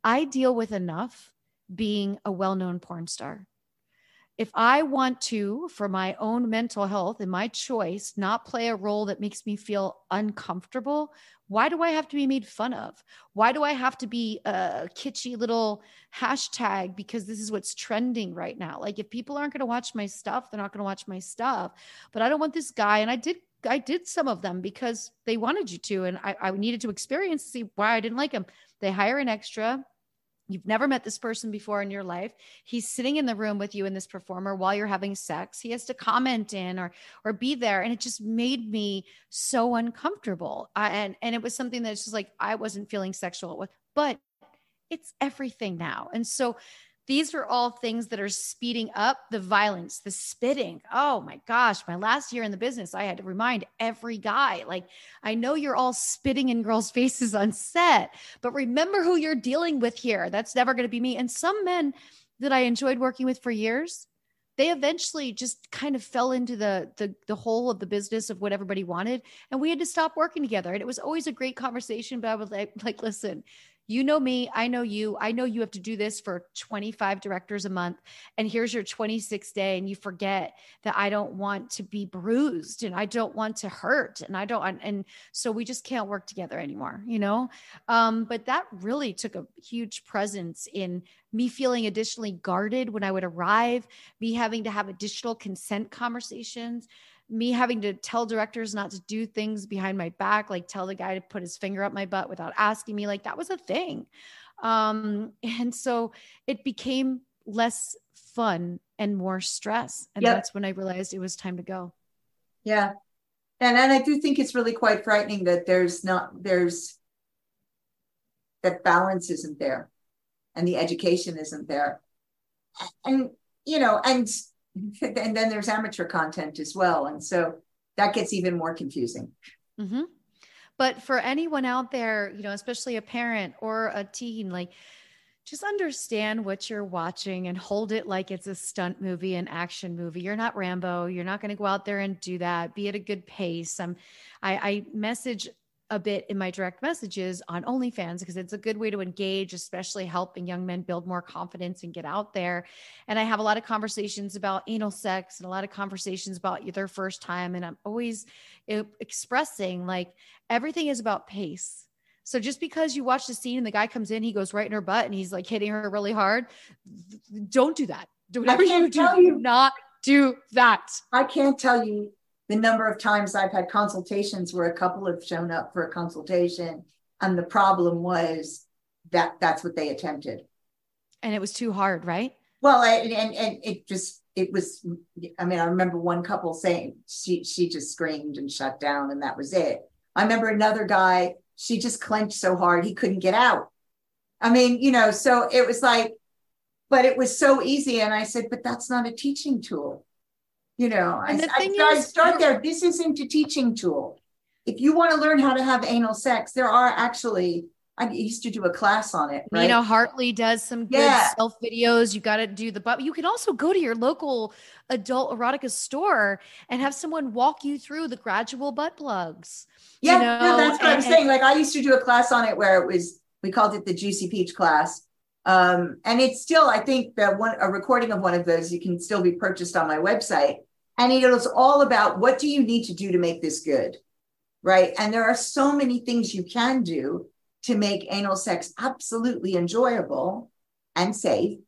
I deal with enough being a well known porn star if I want to, for my own mental health and my choice, not play a role that makes me feel uncomfortable, why do I have to be made fun of? Why do I have to be a kitschy little hashtag because this is what's trending right now? Like, if people aren't going to watch my stuff, they're not going to watch my stuff. But I don't want this guy. And I did I did some of them because they wanted you to, and I, I needed to experience to see why I didn't like them. They hire an extra, You've never met this person before in your life. He's sitting in the room with you and this performer while you're having sex. He has to comment in or or be there, and it just made me so uncomfortable. I, and and it was something that's just like I wasn't feeling sexual with, but it's everything now. And so these are all things that are speeding up the violence, the spitting. Oh my gosh, my last year in the business, I had to remind every guy like, I know you're all spitting in girls' faces on set, but remember who you're dealing with here. That's never going to be me. And some men that I enjoyed working with for years, they eventually just kind of fell into the, the the whole of the business of what everybody wanted and we had to stop working together and it was always a great conversation but i was like like listen you know me, I know you. I know you have to do this for 25 directors a month. And here's your 26th day. And you forget that I don't want to be bruised and I don't want to hurt. And I don't, and so we just can't work together anymore, you know? Um, but that really took a huge presence in me feeling additionally guarded when I would arrive, me having to have additional consent conversations me having to tell directors not to do things behind my back, like tell the guy to put his finger up my butt without asking me, like that was a thing. Um, and so it became less fun and more stress. And yep. that's when I realized it was time to go. Yeah. And and I do think it's really quite frightening that there's not there's that balance isn't there and the education isn't there. And you know, and and then there's amateur content as well. And so that gets even more confusing. Mm-hmm. But for anyone out there, you know, especially a parent or a teen, like just understand what you're watching and hold it like it's a stunt movie, an action movie. You're not Rambo. You're not going to go out there and do that. Be at a good pace. Um, I, I message a bit in my direct messages on OnlyFans because it's a good way to engage, especially helping young men build more confidence and get out there. And I have a lot of conversations about anal sex and a lot of conversations about their first time. And I'm always expressing like everything is about pace. So just because you watch the scene and the guy comes in, he goes right in her butt and he's like hitting her really hard, don't do that. Do whatever you do, you, not do that. I can't tell you the number of times I've had consultations where a couple have shown up for a consultation and the problem was that that's what they attempted. And it was too hard, right? Well, I, and and it just it was. I mean, I remember one couple saying she she just screamed and shut down, and that was it. I remember another guy. She just clenched so hard he couldn't get out. I mean, you know, so it was like, but it was so easy. And I said, but that's not a teaching tool. You know, and I, the thing I, is, I start there. This isn't a teaching tool. If you want to learn how to have anal sex, there are actually I used to do a class on it. Right? Nina Hartley does some good yeah. self videos. You got to do the but you can also go to your local adult erotica store and have someone walk you through the gradual butt plugs. Yeah, you know? that's what and, I'm saying. Like I used to do a class on it where it was we called it the Juicy Peach class. Um, and it's still, I think that one a recording of one of those you can still be purchased on my website. And it was all about what do you need to do to make this good? Right. And there are so many things you can do to make anal sex absolutely enjoyable and safe.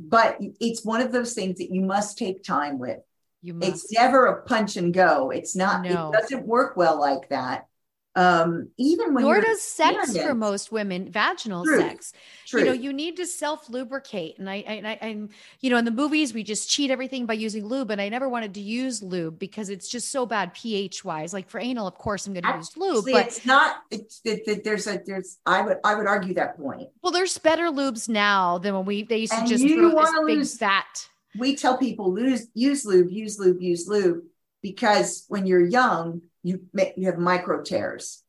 But it's one of those things that you must take time with. You must. It's never a punch and go. It's not, no. it doesn't work well like that um even when nor does sex for most women vaginal sex. True. you know you need to self lubricate and I, I i'm you know in the movies we just cheat everything by using lube and i never wanted to use lube because it's just so bad ph wise. Like for anal of course i'm going to use lube but it's not it's it, it, there's a there's i would i would argue that point. Well there's better lubes now than when we they used and to just throw this big lose, fat. we tell people lose use lube use lube use lube because when you're young you you have micro tears.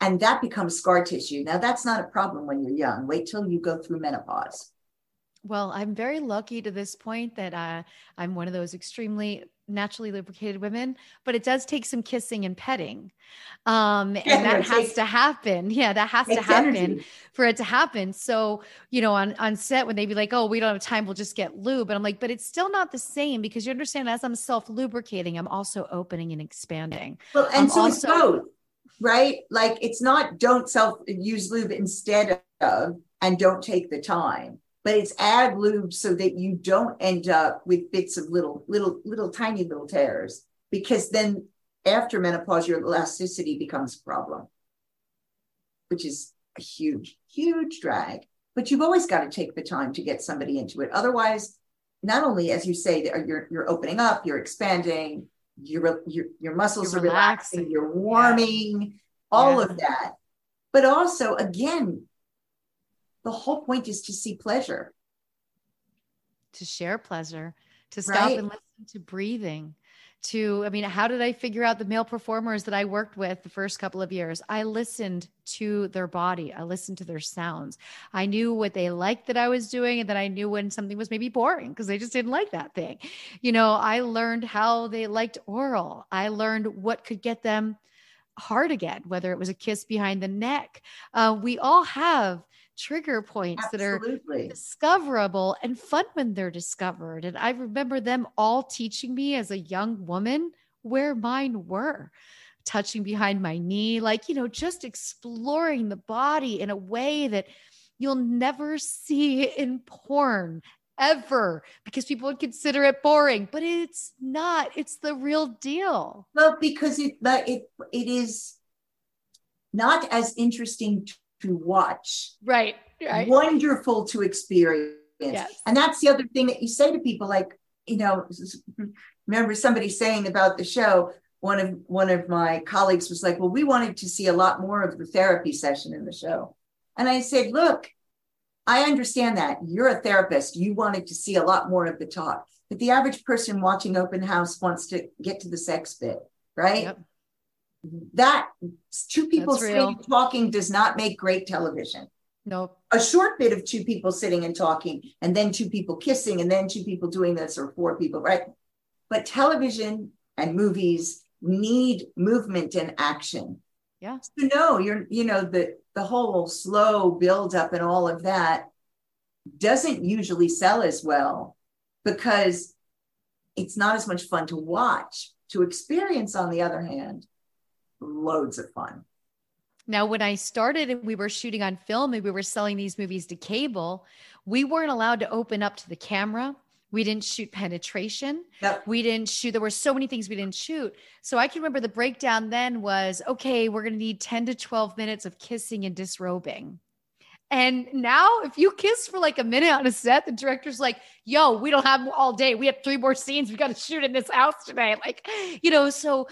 And that becomes scar tissue. Now that's not a problem when you're young. Wait till you go through menopause. Well i'm very lucky to this point that uh, i'm one of those extremely naturally lubricated women but it does take some kissing and petting. Um and yeah, that has to happen. Yeah that has to happen energy. for it to happen. So you know on on set when they be like oh we don't have time we'll just get lube and i'm like but it's still not the same because you understand as i'm self lubricating i'm also opening and expanding. Well and I'm so also, it's both right? Like it's not don't self use lube instead of and don't take the time but it's add lube so that you don't end up with bits of little, little, little tiny little tears because then after menopause, your elasticity becomes a problem, which is a huge, huge drag. But you've always got to take the time to get somebody into it. Otherwise, not only as you say, you're you're opening up, you're expanding, your your your muscles you're are relaxing, relaxing you're warming, yeah. all yeah. of that. But also, again, the whole point is to see pleasure. To share pleasure to stop right. and listen to breathing to i mean how did i figure out the male performers that i worked with the first couple of years? I listened to their body. I listened to their sounds. I knew what they liked that i was doing and then i knew when something was maybe boring because they just didn't like that thing. You know i learned how they liked oral. I learned what could get them hard again whether it was a kiss behind the neck. Uh, we all have trigger points Absolutely. that are discoverable and fun when they're discovered. And I remember them all teaching me as a young woman where mine were touching behind my knee, like, you know, just exploring the body in a way that you'll never see in porn ever because people would consider it boring, but it's not. It's the real deal. Well, because it, but it, it is not as interesting to watch. Right. Right. Wonderful to experience. Yes. And that's the other thing that you say to people like, you know, remember somebody saying about the show, one of one of my colleagues was like, "Well, we wanted to see a lot more of the therapy session in the show." And I said, "Look, I understand that. You're a therapist. You wanted to see a lot more of the talk. But the average person watching open house wants to get to the sex bit, right? Yep that two people sitting talking does not make great television. No. A short bit of two people sitting and talking, and then two people kissing, and then two people doing this, or four people, right? But television and movies need movement and action. Yeah. So no, you're you know the the whole slow build up and all of that doesn't usually sell as well because it's not as much fun to watch. To experience, on the other hand, loads of fun. Now, when I started and we were shooting on film and we were selling these movies to cable, we weren't allowed to open up to the camera. We didn't shoot penetration. Yep. We didn't shoot. There were so many things we didn't shoot. So I can remember the breakdown then was okay, we're going to need 10 to 12 minutes of kissing and disrobing. And now, if you kiss for like a minute on a set, the director's like, yo, we don't have all day. We have three more scenes we got to shoot in this house today. Like, you know, so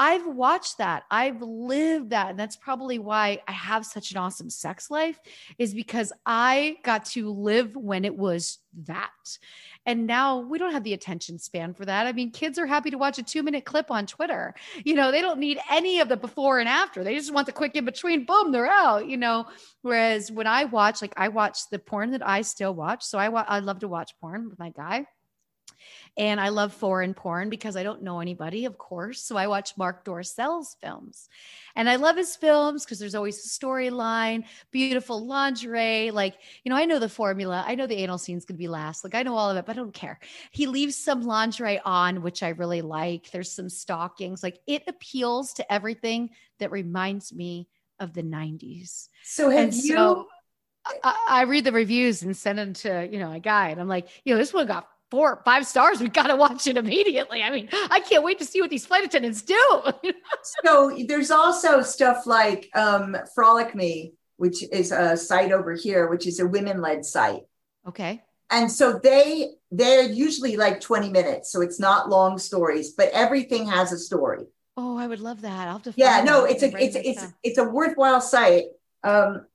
I've watched that. I've lived that. And that's probably why I have such an awesome sex life, is because I got to live when it was that. And now we don't have the attention span for that. I mean, kids are happy to watch a two minute clip on Twitter. You know, they don't need any of the before and after. They just want the quick in between. Boom, they're out, you know. Whereas when I watch, like I watch the porn that I still watch. So I, wa- I love to watch porn with my guy. And I love foreign porn because I don't know anybody, of course. So I watch Marc Dorcel's films. And I love his films because there's always a storyline, beautiful lingerie. Like, you know, I know the formula. I know the anal scene's going to be last. Like, I know all of it, but I don't care. He leaves some lingerie on, which I really like. There's some stockings. Like, it appeals to everything that reminds me of the 90s. So have And you so I, I read the reviews and send them to, you know, a guy. And I'm like, you know, this one got four, five stars. We got to watch it immediately. I mean, I can't wait to see what these flight attendants do. so there's also stuff like um, Frolic Me, which is a site over here, which is a women-led site. okay. And so they they're usually like 20 minutes. So it's not long stories, but everything has a story. Oh, I would love that. I'll have to. Yeah, no, it's a it's it's down. it's a worthwhile site. Um,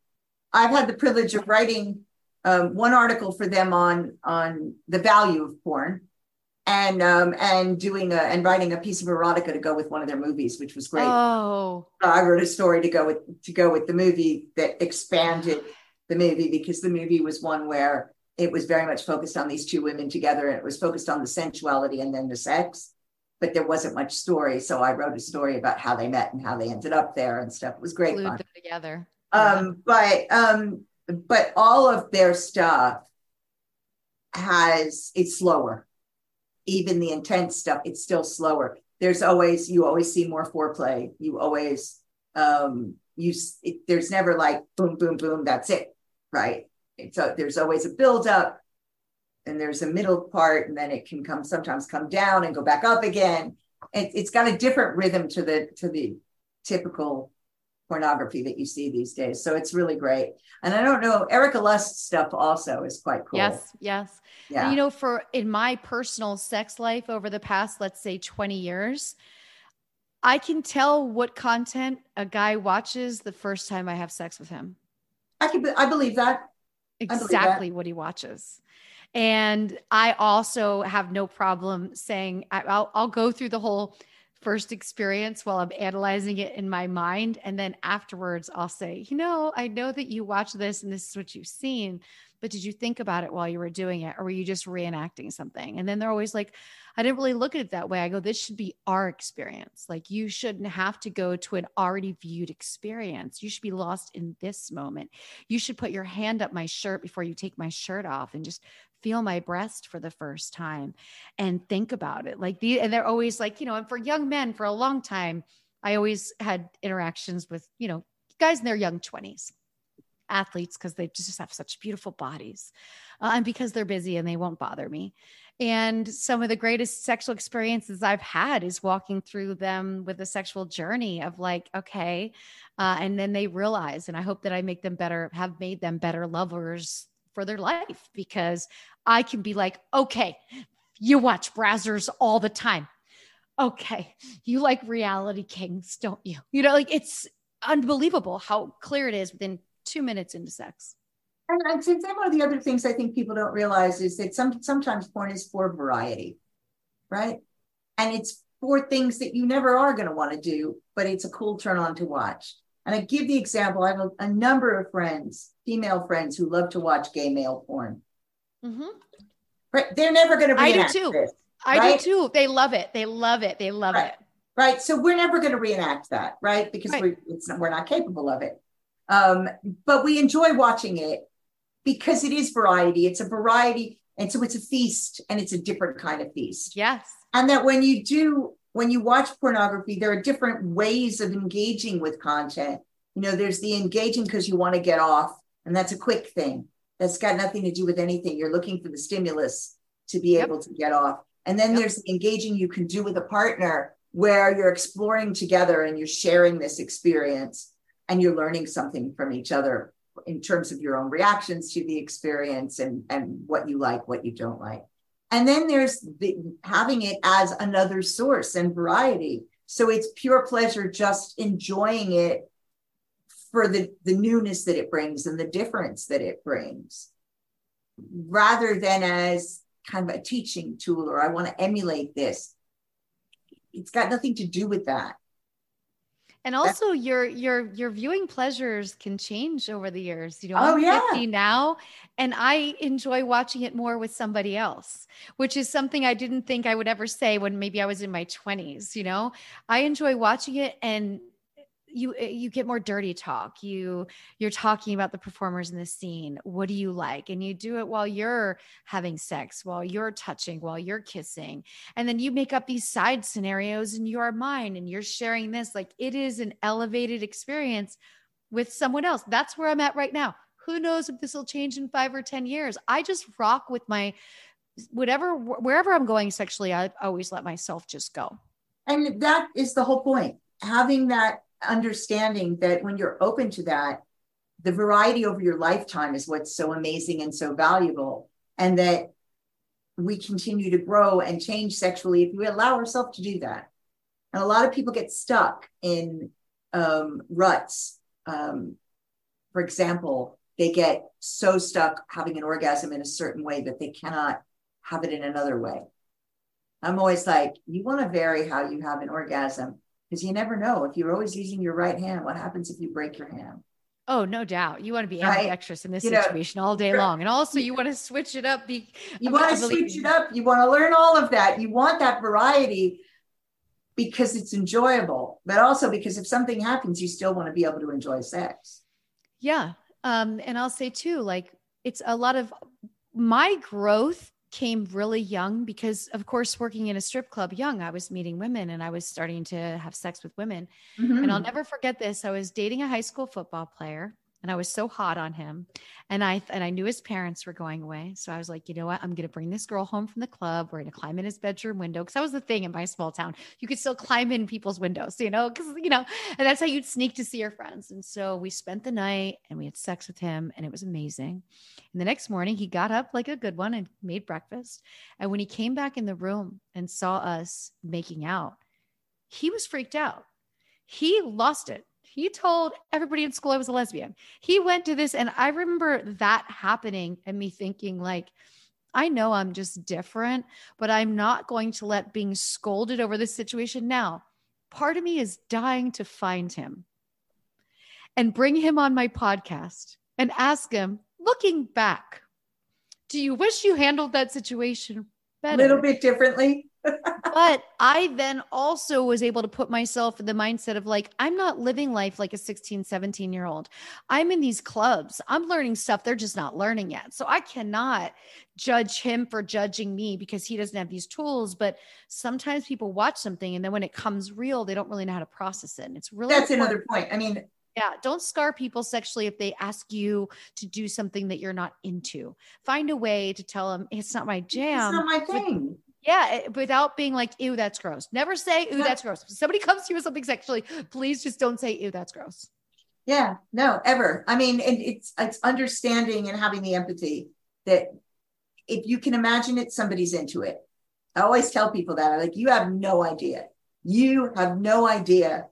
I've had the privilege of writing um, one article for them on on the value of porn, and um, and doing a and writing a piece of erotica to go with one of their movies, which was great. Oh, I wrote a story to go with to go with the movie that expanded the movie because the movie was one where it was very much focused on these two women together and it was focused on the sensuality and then the sex but there wasn't much story so i wrote a story about how they met and how they ended up there and stuff it was great glued fun them together. um but um but all of their stuff has it's slower. Even the intense stuff it's still slower. There's always you always see more foreplay. You always um you it, there's never like boom boom boom that's it right? So there's always a build up and there's a middle part and then it can come sometimes come down and go back up again. It, it's got a different rhythm to the to the typical pornography that you see these days so it's really great and i don't know Erika Lust stuff also is quite cool Yes, yes. yeah And, you know, for in my personal sex life over the past, let's say 20 years, I can tell what content a guy watches the first time I have sex with him. i can i believe that believe that. exactly what he watches. And I also have no problem saying I, I'll I'll go through the whole first experience while I'm analyzing it in my mind, and then afterwards I'll say, you know, I know that you watched this and this is what you've seen, but did you think about it while you were doing it, or were you just reenacting something? And then they're always like, I didn't really look at it that way. I go, this should be our experience. Like you shouldn't have to go to an already viewed experience. You should be lost in this moment you should put your hand up my shirt before you take my shirt off and just feel my breast for the first time and think about it like the and they're always like you know and for young men for a long time i always had interactions with you know guys in their young 20s athletes because they just have such beautiful bodies uh, and because they're busy and they won't bother me and some of the greatest sexual experiences I've had is walking through them with a sexual journey of like, okay. Uh, and then they realize, and I hope that I make them better, have made them better lovers for their life because I can be like, okay, you watch Brazzers all the time. Okay. You like reality kings, don't you? You know, like it's unbelievable how clear it is within two minutes into sex. And I'd say that one of the other things I think people don't realize is that some sometimes porn is for variety, right? And it's for things that you never are going to want to do, but it's a cool turn on to watch. And I give the example, I have a, a number of friends, female friends, who love to watch gay male porn. Mhm. Right? They're never going to reenact I do too. this. I Right? do too. They love it. They love it. They love Right. it. right? So we're never going to reenact that, right? Because Right. We, it's, we're not capable of it. Um, but we enjoy watching it because it is variety. It's a variety, and so it's a feast, and it's a different kind of feast. Yes. And that when you do, when you watch pornography, there are different ways of engaging with content. You know, there's the engaging because you want to get off, and that's a quick thing. That's got nothing to do with anything. You're looking for the stimulus to be Yep. able to get off. And then Yep. there's the engaging you can do with a partner where you're exploring together and you're sharing this experience and you're learning something from each other in terms of your own reactions to the experience and, and what you like, what you don't like. And then there's the having it as another source and variety. So it's pure pleasure just enjoying it for the, the newness that it brings and the difference that it brings, rather than as kind of a teaching tool or I want to emulate this. It's got nothing to do with that. And also your your your viewing pleasures can change over the years. You know, Oh, I'm yeah. 50 now and I enjoy watching it more with somebody else, which is something I didn't think I would ever say when maybe I was in my 20s, you know. I enjoy watching it and you eh, you get more dirty talk. You you're talking about the performers in the scene. What do you like? And you do it while you're having sex, while you're touching, while you're kissing and then you make up these side scenarios in your mind and you're sharing this like it is an elevated experience with someone else that's where i'm at right now who knows if this will change in five or ten years i just rock with my whatever wherever i'm going sexually i always let myself just go And that is the whole point. Having that understanding that when you're open to that, the variety over your lifetime is what's so amazing and so valuable. And that we continue to grow and change sexually if we allow ourselves to do that. And a lot of people get stuck in um, ruts. Um, for example, they get so stuck having an orgasm in a certain way that they cannot have it in another way. I'm always like, you want to vary how you have an orgasm because you never know. If you're always using your right hand, what happens if you break your hand? oh no doubt you want to be Right. ambidextrous in this You know, situation all day long and also you want to switch it up be You want to switch it up. You want to learn all of that. You want that variety because it's enjoyable, but also because if something happens, you still want to be able to enjoy sex. Yeah. Um, and I'll say too, like it's a lot of my growth came really young because of course working in a strip club young, I was meeting women and I was starting to have sex with women. And I'll Mhm. never forget this. I was dating a high school football player and I was so hot on him. And I and I knew his parents were going away. So I was like, you know what? I'm gonna bring this girl home from the club. We're gonna climb in his bedroom window. Cause that was the thing in my small town. You could still climb in people's windows, you know, because you know, and that's how you'd sneak to see your friends. And so we spent the night and we had sex with him, and it was amazing. And the next morning he got up like a good one and made breakfast. And when he came back in the room and saw us making out, he was freaked out. He lost it. He told everybody in school I was a lesbian. He went to this, and I remember that happening and me thinking, like, I know I'm just different, but I'm not going to let being scolded over this situation now. Part of me is dying to find him and bring him on my podcast and ask him, looking back, do you wish you handled that situation A little bit differently. But I then also was able to put myself in the mindset of like, I'm not living life like a 16, 17 year old. I'm in these clubs. I'm learning stuff they're just not learning yet. So I cannot judge him for judging me because he doesn't have these tools. But sometimes people watch something and then when it comes real, they don't really know how to process it. And it's really That's important. another point. I mean, Yeah, don't scar people sexually if they ask you to do something that you're not into. Find a way to tell them it's not my jam. it's not my thing. Yeah, eh, without being like, ew, that's gross. Never say, ew, that's gross. If somebody comes to you with something sexually, please just don't say, ew, that's gross. Yeah, no, ever. I mean, and it's it's understanding and having the empathy that if you can imagine it, somebody's into it. I always tell people that. I'm like, you have no idea. You have no idea.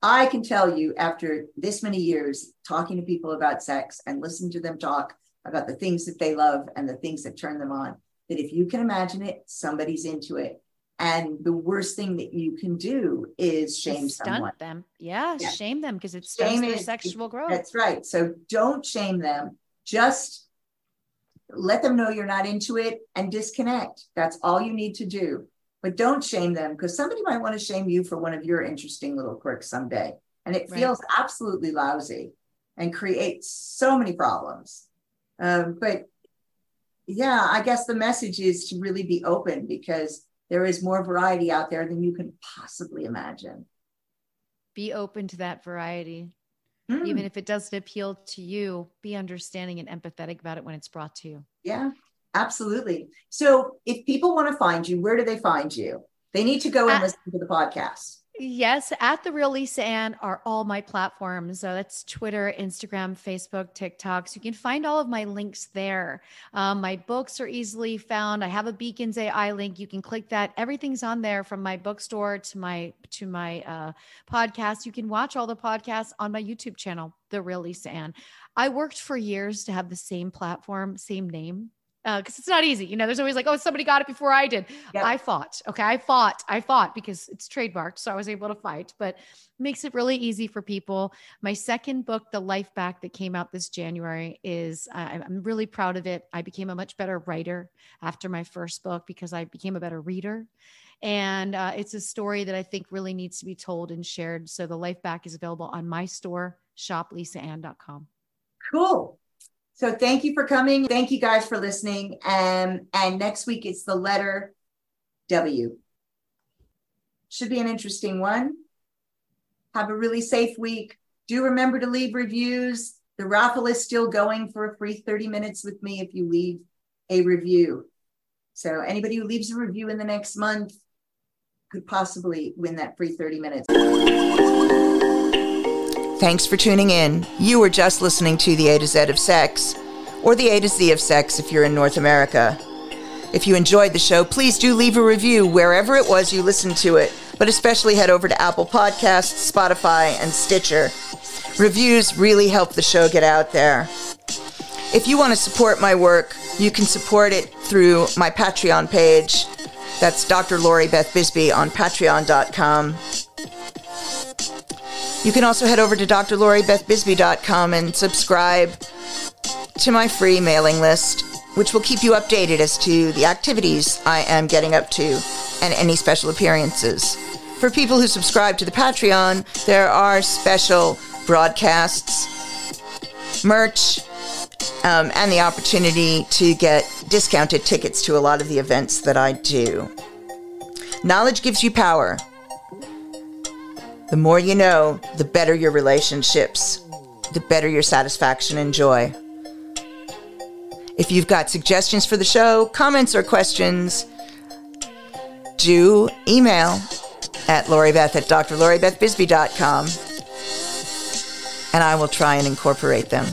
I can tell you after this many years talking to people about sex and listening to them talk about the things that they love and the things that turn them on, that if you can imagine it, somebody's into it. And the worst thing that you can do is shame someone. stunt them. Yeah, Yeah. shame them because it stunts Shame their is- sexual growth. That's right. So don't shame them. Just let them know you're not into it and disconnect. That's all you need to do. but don't shame them because somebody might want to shame you for one of your interesting little quirks someday. And it Right. feels absolutely lousy and creates so many problems. Um, but yeah, I guess the message is to really be open because there is more variety out there than you can possibly imagine. Be open to that variety. Hmm, Even if it doesn't appeal to you, be understanding and empathetic about it when it's brought to you. yeah, absolutely. So if people want to find you, where do they find you? They need to go and At- listen to the podcast. Yes, at the real Lisa Ann are all my platforms. So that's Twitter, Instagram, Facebook, TikTok. So you can find all of my links there. Um, my books are easily found. I have a Beacons AI link. You can click that. Everything's on there from my bookstore to my to my uh, podcast. You can watch all the podcasts on my YouTube channel, The Real Lisa Ann. I worked for years to have the same platform, same name. Because it's not easy. You know, there's always like, oh, somebody got it before I did. Yep. I fought. Okay. I fought. I fought because it's trademarked. So I was able to fight, but makes it really easy for people. My second book, The Life Back, that came out this January, is I I'm really proud of it. I became a much better writer after my first book because I became a better reader. And uh, it's a story that I think really needs to be told and shared. So The Life Back is available on my store, shoplisaann.com. Cool. So thank you for coming. Thank you guys for listening. Um, and next week it's the letter W. Should be an interesting one. Have a really safe week. Do remember to leave reviews. The raffle is still going for a free 30 minutes with me if you leave a review. So anybody who leaves a review in the next month could possibly win that free 30 minutes. Thanks for tuning in. You were just listening to the A to Z of Sex, or the A to Z of Sex if you're in North America. If you enjoyed the show, please do leave a review wherever it was you listened to it, but especially head over to Apple Podcasts, Spotify, and Stitcher. Reviews really help the show get out there. If you want to support my work, you can support it through my Patreon page. That's Dr. Lori Beth Bisbey on patreon.com. You can also head over to drloribethbisbey.com and subscribe to my free mailing list, which will keep you updated as to the activities I am getting up to and any special appearances. For people who subscribe to the Patreon, there are special broadcasts, merch, um, and the opportunity to get discounted tickets to a lot of the events that I do. Knowledge gives you power. The more you know, the better your relationships, the better your satisfaction and joy. If you've got suggestions for the show, comments, or questions, do email at loribeth at drloribethbisbey.com and I will try and incorporate them.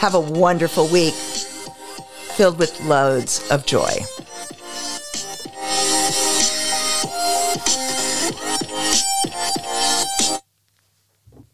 Have a wonderful week filled with loads of joy.